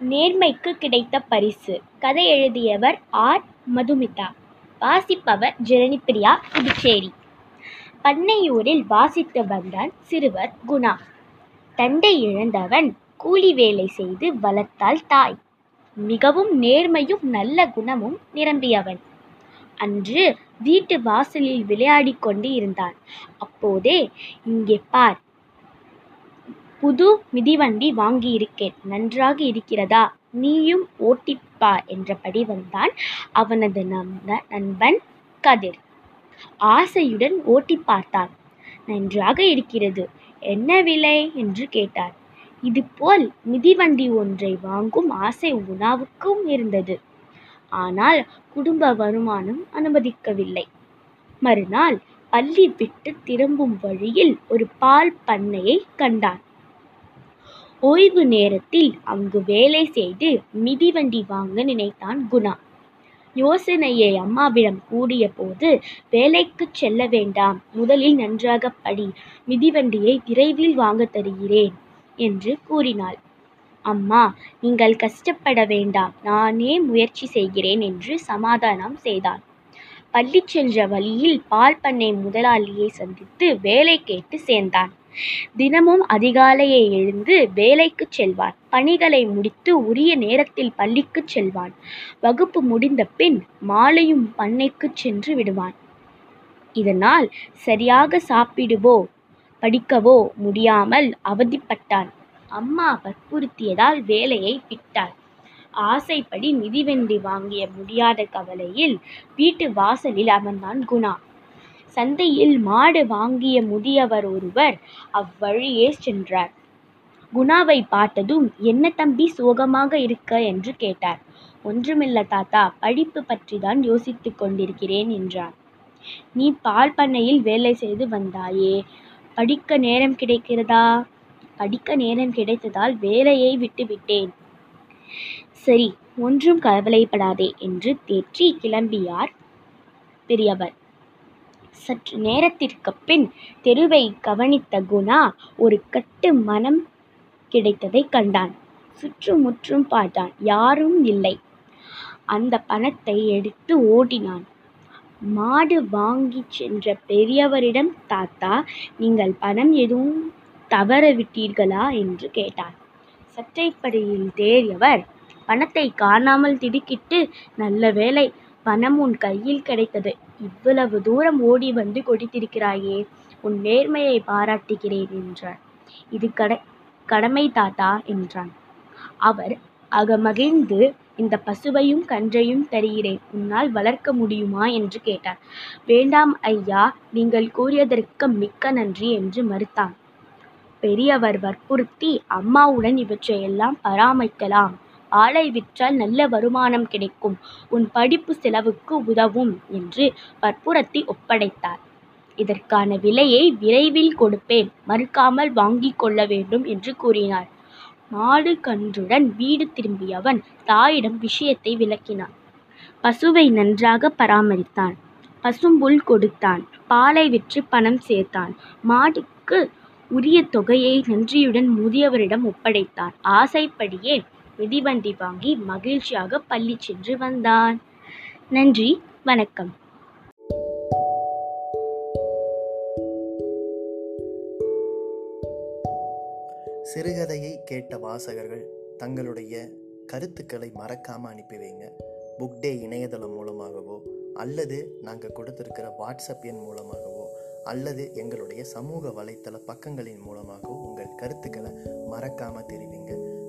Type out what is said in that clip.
நேர்மைக்கு கிடைத்த பரிசு. கதை எழுதியவர் ஆர். மதுமிதா. வாசிப்பவர் ஜெரணிப்பிரியா புதுச்சேரி. பண்ணையூரில் வாசித்து வந்தான் சிறுவர் குணா. தந்தை இழந்தவன் கூலி வேலை செய்து வளர்த்தாள் தாய். மிகவும் நேர்மையும் நல்ல குணமும் நிரம்பியவன். அன்று வீட்டு வாசலில் விளையாடிக் கொண்டு இருந்தான் அப்போதே இங்கே பார் புது மிதிவண்டி வாங்கியிருக்கேன். நன்றாக இருக்கிறதா? நீயும் ஓட்டிப்பா என்றபடி வந்தான் அவனது நம்ப நண்பன் கதிர். ஆசையுடன் ஓட்டி பார்த்தான். நன்றாக இருக்கிறது. என்ன விலை? என்று கேட்டார். இதுபோல் மிதிவண்டி ஒன்றை வாங்கும் ஆசை உணாவுக்கும் இருந்தது. ஆனால் குடும்ப வருமானம் அனுமதிக்கவில்லை. மறுநாள் பள்ளி விட்டு திரும்பும் வழியில் ஒரு பால் பண்ணையை கண்டான். ஓய்வு நேரத்தில் அங்கு வேலை செய்து மிதிவண்டி வாங்க நினைத்தான் குணா. யோசனையை அம்மாவிடம் கூறிய போது வேலைக்கு செல்ல வேண்டாம். முதலில் நன்றாக படி. மிதிவண்டியை விரைவில் வாங்க தருகிறேன் என்று கூறினாள். அம்மா நீங்கள் கஷ்டப்பட வேண்டாம். நானே முயற்சி செய்கிறேன் என்று சமாதானம் செய்தான் பள்ளி சென்ற வழியில் பால் பண்ணை முதலாளியை சந்தித்து வேலை கேட்டு சேர்ந்தான். தினமும் அதிகாலையே எழுந்து வேலைக்கு செல்வான். பணிகளை முடித்து உரிய நேரத்தில் பள்ளிக்கு செல்வான். வகுப்பு முடிந்த பின் மாலையும் பண்ணைக்கு சென்று விடுவான். இதனால் சரியாக சாப்பிடுவோ படிக்கவோ முடியாமல் அவதிப்பட்டான். அம்மா வற்புறுத்தியதால் வேலையை விட்டார் ஆசைப்படி மிதிவண்டி வாங்கிய முடியாத கவலையில் வீட்டு வாசலில் அமர்ந்தான் குணா. சந்தையில் மாடு வாங்கிய முதியவர் ஒருவர் அவ்வழியே சென்றார். குணாவை பார்த்ததும் என்ன தம்பி சோகமாக இருக்க? என்று கேட்டார். ஒன்றுமில்ல தாத்தா படிப்பு பற்றி தான் யோசித்துக் கொண்டிருக்கிறேன் என்றார் நீ பால் பண்ணையில் வேலை செய்து வந்தாயே படிக்க நேரம் கிடைக்கிறதா? படிக்க நேரம் கிடைத்ததால் வேலையை விட்டுவிட்டேன் சரி ஒன்றும் கவலைப்படாதே என்று தேற்றி கிளம்பியார் பெரியவர். சற்று நேரத்திற்கு பின் தெருவை கவனித்த குணா ஒரு கட்டு மனம் கிடைத்ததை கண்டான். சுற்றுமுற்றும் பார்த்தான். யாரும் இல்லை. அந்த பணத்தை எடுத்து ஓடினான் மாடு வாங்கி சென்ற பெரியவரிடம் தாத்தா நீங்கள் பணம் எதுவும் தவற விட்டீர்களா என்று கேட்டார் சட்டைப்படியில் தேறியவர் பணத்தை காணாமல் திடுக்கிட்டு நல்ல வேலை பணம் உன் கையில் கிடைத்தது. இவ்வளவு தூரம் ஓடி வந்து கொடுத்திருக்கிறாயே உன் நேர்மையை பாராட்டுகிறேன் என்றார் இது கட கடமை தாத்தா என்றான். அவர் அகமகிழ்ந்து இந்த பசுவையும் கன்றையும் தருகிறேன் உன்னால் வளர்க்க முடியுமா என்று கேட்டார். வேண்டாம் ஐயா நீங்கள் கூறியதற்கு மிக்க நன்றி என்று மறுத்தான். பெரியவர் வற்புறுத்தி அம்மாவுடன் இவற்றையெல்லாம் பராமரிக்கலாம். ஆளை விற்றால் நல்ல வருமானம் கிடைக்கும். உன் படிப்பு செலவுக்கு உதவும் என்று வற்புறுத்தி ஒப்படைத்தார். இதற்கான விலையை விரைவில் கொடுப்பேன். மறுக்காமல் வாங்கிக் கொள்ள வேண்டும் என்று கூறினார். மாடு கன்றுடன் வீடு திரும்பியவன் தாயிடம் விஷயத்தை விளக்கினான். பசுவை நன்றாக பராமரித்தான். பசும்புல் கொடுத்தான். பாலை விற்று பணம் சேர்த்தான். மாடுக்கு உரிய தொகையை நன்றியுடன் முதியவரிடம் ஒப்படைத்தான். ஆசைப்படியே மிதிவண்டி வாங்கி மகிழ்ச்சியாக பள்ளி சென்று வந்தான். நன்றி வணக்கம். சிறுகதையை கேட்ட வாசகர்கள் தங்களுடைய கருத்துக்களை மறக்காமல் அனுப்பி வைங்க. புக் டே இணையதளம் மூலமாகவோ அல்லது நாங்கள் கொடுத்துருக்கிற வாட்ஸ்அப் எண் மூலமாகவோ அல்லது எங்களுடைய சமூக வலைத்தள பக்கங்களின் மூலமாகவோ உங்கள் கருத்துக்களை மறக்காமல் தெரிவிங்க.